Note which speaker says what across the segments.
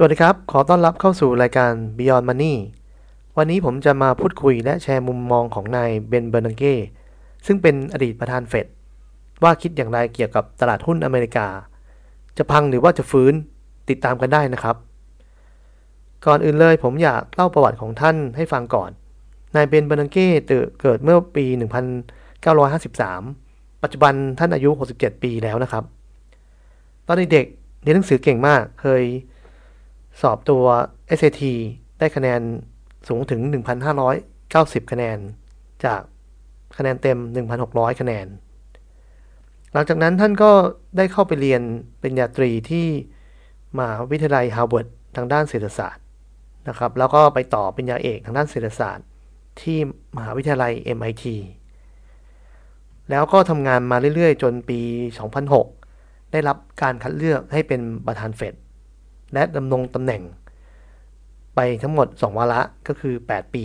Speaker 1: สวัสดีครับ ขอต้อนรับเข้าสู่รายการ Beyond Money วันนี้ผมจะมาพูดคุยและแชร์มุมมองของนายเบนเบอร์นังเก้ซึ่งเป็นอดีตประธานเฟดว่าคิดอย่างไรเกี่ยวกับตลาดหุ้นอเมริกา จะพังหรือว่าจะฟื้นติดตามกันได้นะครับ ก่อนอื่นเลยผมอยากเล่าประวัติของท่านให้ฟังก่อน นายเบนเบอร์นังเก้เกิดเมื่อปี 1953 ปัจจุบันท่านอายุ 67 ปีแล้วนะครับ ตอนเด็กเรียนหนังสือเก่งมากเคย สอบตัว SAT ได้คะแนนสูงถึง 1,590 คะแนน จากคะแนนเต็ม 1,600 คะแนน หลังจากนั้นท่านก็ได้เข้าไปเรียนปริญญาตรีที่มหาวิทยาลัยฮาร์วาร์ดทางด้านเศรษฐศาสตร์นะครับ แล้วก็ไปต่อปริญญาเอกทางด้านเศรษฐศาสตร์ ที่มหาวิทยาลัย MIT แล้วก็ทำงานมาเรื่อยๆ จนปี 2006 ได้รับการคัดเลือกให้เป็นประธานเฟด และดำรงตำแหน่ง ไปทั้งหมด 2 วาระก็คือ 8 ปี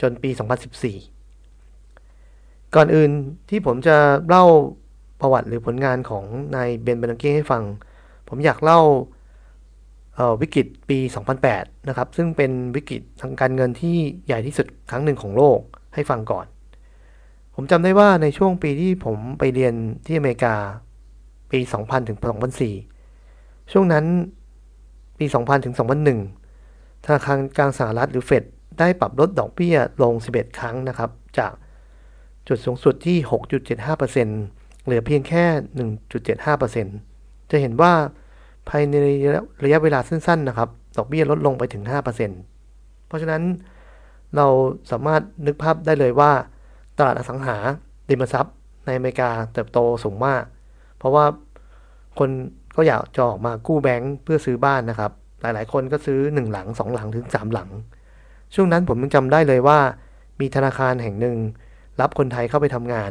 Speaker 1: จนปี 2014 ก่อนอื่นที่ผมจะเล่าประวัติหรือผลงานของนายเบนเบนังเก้ให้ฟัง ผมอยากเล่าวิกฤตปี 2008 นะครับ ซึ่งเป็นวิกฤตทางการเงินที่ใหญ่ที่สุดครั้งหนึ่งของโลกให้ฟังก่อน ผมจำได้ว่าในช่วงปีที่ผมไปเรียนที่อเมริกาปี 2000 ถึง 2004 ช่วงนั้น ปี 2000 ถึง 2001 ธนาคารกลางสหรัฐหรือเฟดได้ปรับลดดอกเบี้ยลง 11 ครั้งนะครับ จากจุดสูงสุดที่ 6.75%เหลือเพียงแค่ 1.75%จะเห็นว่าภายในระยะเวลาสั้นๆนะครับ ดอกเบี้ยลดลงไปถึง 5%เพราะฉะนั้นเราสามารถนึกภาพได้เลยว่า ตลาดอสังหาริมทรัพย์ในอเมริกาเติบโตสูงมาก เพราะว่าคน ก็อยากจะออกมากู้แบงค์เพื่อซื้อบ้านนะครับ หลายๆ คนก็ซื้อ 1 หลัง 2 หลังถึง 3 หลัง ช่วงนั้นผมยังจำได้เลยว่า มีธนาคารแห่งหนึ่ง รับคนไทยเข้าไปทำงาน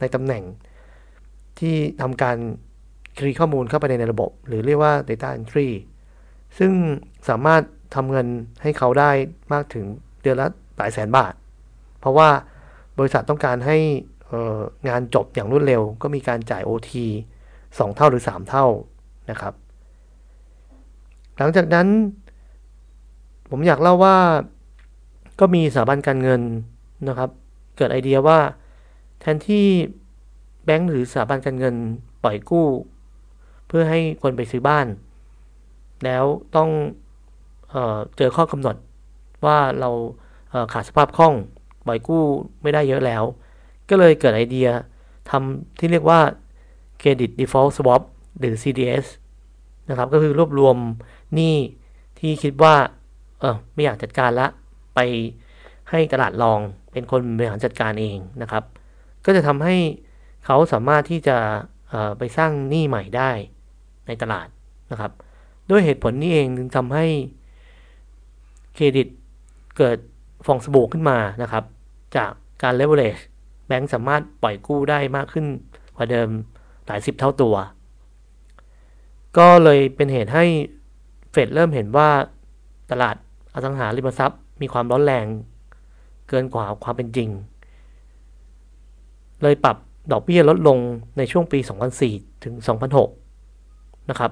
Speaker 1: ในตำแหน่ง ที่ทำการคลีข้อมูลเข้าไปในระบบ หรือเรียกว่า data entry ซึ่งสามารถทำเงินให้เขาได้มากถึงเดือนละหลายแสนบาท เพราะว่าบริษัทต้องการให้งานจบอย่างรวดเร็ว ก็มีการจ่าย OT 2 เท่าหรือ 3 เท่า นะครับ หลังจากนั้น ผมอยากเล่าว่าก็มีสถาบันการเงินนะครับ เกิดไอเดียว่า แทนที่แบงก์หรือสถาบันการเงินปล่อยกู้ เพื่อให้คนไปซื้อบ้าน แล้วต้องเออเจอข้อกำหนดว่าเราขาดสภาพคล่องปล่อยกู้ไม่ได้เยอะแล้ว ก็เลยเกิดไอเดียทำที่เรียกว่า Credit Default Swap หรือ CDS นะครับ ก็คือรวบรวมหนี้ที่คิดว่า เออไม่อยากจัดการละ ไปให้ตลาดรองเป็นคนบริหารจัดการเองนะครับ ก็จะทำให้เขาสามารถที่จะไปสร้างหนี้ใหม่ได้ในตลาดนะครับ ด้วยเหตุผลนี้เองจึงทำให้เครดิตเกิดฟองสบู่ขึ้นมานะครับ จากการเลเวลเลชแบงก์สามารถปล่อยกู้ได้มากขึ้นกว่าเดิมหลายสิบเท่าตัว ก็เลยเป็นเหตุให้เฟดเริ่มเห็นว่าตลาดอสังหาริมทรัพย์ มีความร้อนแรงเกินกว่าความเป็นจริง เลยปรับดอกเบี้ยลดลงในช่วงปี 2004 ถึง 2006 นะครับ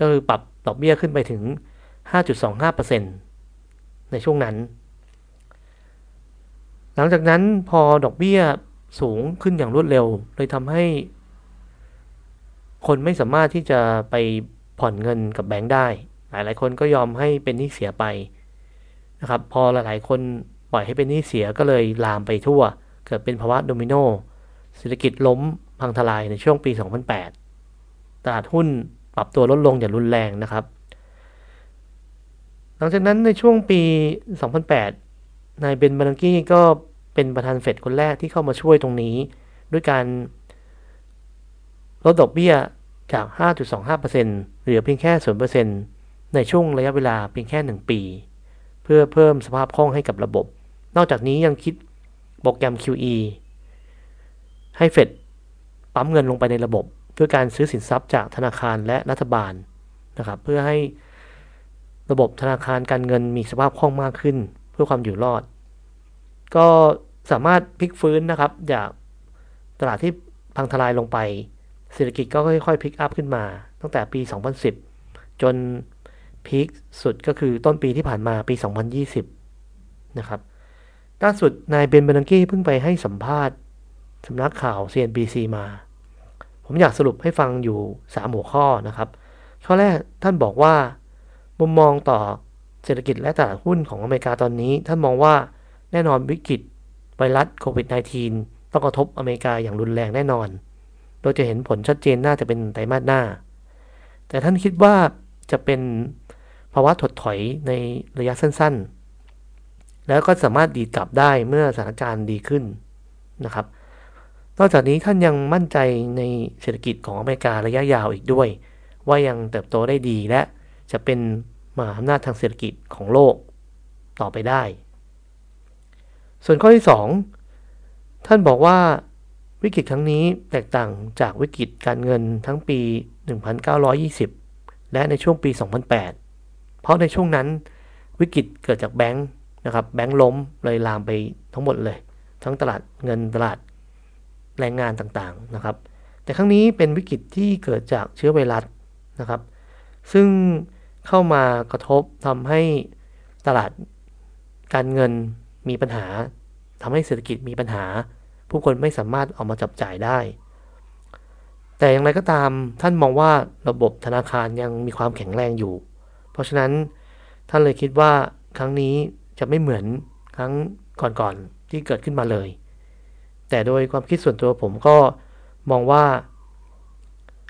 Speaker 1: ก็คือปรับดอกเบี้ยขึ้นไปถึง 5.25%ในช่วงนั้น หลังจากนั้นพอดอกเบี้ยสูงขึ้นอย่างรวดเร็ว เลยทำให้ คนไม่สามารถที่จะไปผ่อนเงินกับแบงค์ได้ หลายๆคนก็ยอมให้เป็นหนี้เสียไปนะครับ พอหลายๆคนปล่อยให้เป็นหนี้เสียก็เลยลามไปทั่ว เกิดเป็นภาวะโดมิโนเศรษฐกิจล้มพังทลายในช่วงปี 2008 ตลาดหุ้นปรับตัวลดลงอย่างรุนแรงนะครับ หลังจากนั้นในช่วงปี 2008 นายเบนบานังกี้ก็เป็นประธานเฟดคนแรกที่เข้ามาช่วยตรงนี้ ด้วยการลดดอกเบี้ย จาก 5.25%เหลือเพียงแค่ 0%ในช่วงระยะเวลาเพียงแค่ 1 ปี เพื่อเพิ่มสภาพคล่องให้กับระบบ นอกจากนี้ยังคิดโปรแกรม QE ให้เฟดปั๊มเงินลงไปในระบบ เพื่อการซื้อสินทรัพย์จากธนาคารและรัฐบาลนะครับเพื่อให้ระบบธนาคารการเงินมีสภาพคล่องมากขึ้น เพื่อความอยู่รอด ก็สามารถพลิกฟื้นนะครับ จากตลาดที่พังทลายลงไป เศรษฐกิจก็ค่อยๆพลิกอัพขึ้นมา ตั้งแต่ปี 2010 จนพีคสุดก็คือต้นปีที่ผ่านมาปี 2020 นะครับล่าสุดนายเบนเบนังกี้เพิ่งไปให้สัมภาษณ์สำนักข่าว CNBC มา ผมอยากสรุปให้ฟังอยู่ 3 หัวข้อนะครับ ข้อแรกท่านบอกว่า มุมมองต่อเศรษฐกิจและตลาดหุ้นของอเมริกาตอนนี้ ท่านมองว่าแน่นอนวิกฤตไวรัสโควิด -19 ต้องกระทบอเมริกาอย่างรุนแรงแน่นอน โดยจะเห็นผลชัดเจนน่าจะเป็นไตรมาสหน้า แต่ท่านคิดว่าจะเป็นภาวะถดถอยในระยะสั้นๆ แล้วก็สามารถดีกลับได้เมื่อสถานการณ์ดีขึ้นนะครับ นอกจากนี้ท่านยังมั่นใจในเศรษฐกิจของอเมริการะยะยาวอีกด้วย ว่ายังเติบโตได้ดีและจะเป็นมหาอำนาจทางเศรษฐกิจของโลกต่อไปได้ ส่วนข้อที่ 2 ท่านบอกว่า วิกฤตครั้งนี้แตกต่างจากวิกฤตการเงินทั้งปี 1920 และในช่วงปี 2008 เพราะในช่วงนั้นวิกฤตเกิดจากแบงค์นะครับแบงค์ล้มเลยลามไปทั้งหมดเลย ทั้งตลาดเงินตลาดแรงงานต่างๆนะครับ แต่ครั้งนี้เป็นวิกฤตที่เกิดจากเชื้อไวรัสนะครับ ซึ่งเข้ามากระทบทำให้ตลาดการเงินมีปัญหาทำให้เศรษฐกิจมีปัญหา ผู้คนไม่สามารถออกมาจับจ่ายได้ แต่อย่างไรก็ตามท่านมองว่าระบบธนาคารยังมีความแข็งแรงอยู่ เพราะฉะนั้นท่านเลยคิดว่าครั้งนี้จะไม่เหมือนครั้งก่อนๆที่เกิดขึ้นมาเลย แต่โดยความคิดส่วนตัวผมก็มองว่า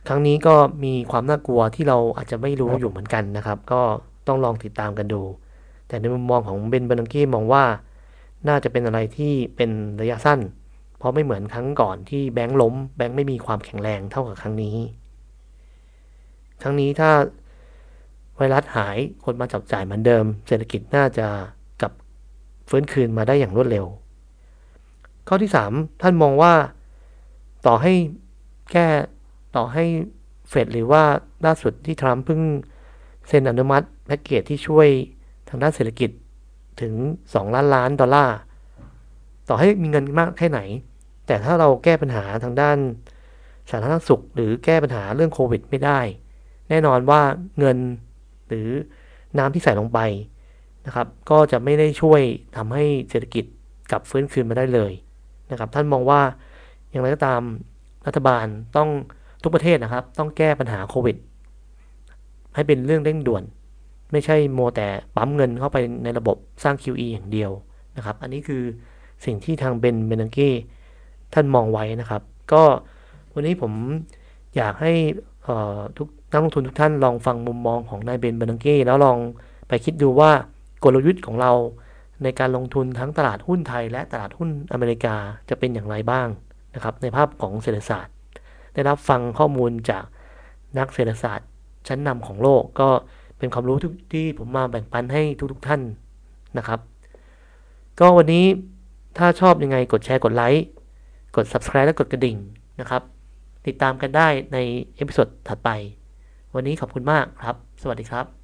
Speaker 1: ครั้งนี้ก็มีความน่ากลัวที่เราอาจจะไม่รู้อยู่เหมือนกันนะครับ ก็ต้องลองติดตามกันดู แต่ในมุมมองของเบนเบนังกี้มองว่า น่าจะเป็นอะไรที่เป็นระยะสั้น เพราะไม่เหมือนครั้งก่อนที่แบงค์ล้มแบงค์ไม่มีความแข็งแรงเท่ากับครั้งนี้ ครั้งนี้ถ้าไวรัสหายคนมาจับจ่ายเหมือนเดิม เศรษฐกิจน่าจะกลับฟื้นคืนมาได้อย่างรวดเร็ว ข้อที่ 3 ท่านมองว่าต่อให้แก้ต่อให้เฟดหรือว่าล่าสุดที่ทรัมป์เพิ่งเซ็นอนุมัติแพ็กเกจที่ช่วยทางด้านเศรษฐกิจถึง 2 ล้านล้านดอลลาร์ ต่อให้มีเงินมากแค่ไหน แต่ถ้าเราแก้ปัญหาทางด้านสาธารณสุข หรือแก้ปัญหาเรื่องโควิดไม่ได้ แน่นอนว่าเงินหรือน้ำที่ใส่ลงไปนะครับ ก็จะไม่ได้ช่วยทำให้เศรษฐกิจกลับฟื้นคืนมาได้เลยนะครับ ท่านมองว่าอย่างไรก็ตามรัฐบาลต้องทุกประเทศนะครับ ต้องแก้ปัญหาโควิด ให้เป็นเรื่องเร่งด่วน ไม่ใช่โมแต่ปั๊มเงินเข้าไปในระบบสร้าง QE อย่างเดียวนะครับ อันนี้คือ สิ่งที่ทางเบนเบนังเก้ท่านมองไว้นะครับ ก็วันนี้ผมอยากให้ทุกนักลงทุนทุกท่านลองฟังมุมมองของนายเบนเบนังเก้แล้วลองไปคิดดูว่ากลยุทธ์ของเราในการลงทุนทั้งตลาดหุ้นไทย และตลาดหุ้นอเมริกาจะเป็นอย่างไรบ้างนะครับ ในภาพของเศรษฐศาสตร์ ได้รับฟังข้อมูลจากนักเศรษฐศาสตร์ชั้นนำของโลกก็เป็นความรู้ที่ผมมาแบ่งปันให้ทุกๆทท่านนะครับ ก็วันนี้ ถ้าชอบยังไงกดแชร์กดไลค์กด subscribe และกดกระดิ่งนะครับ ติดตามกันได้ใน episode ถัดไป วันนี้ขอบคุณมากครับ สวัสดีครับ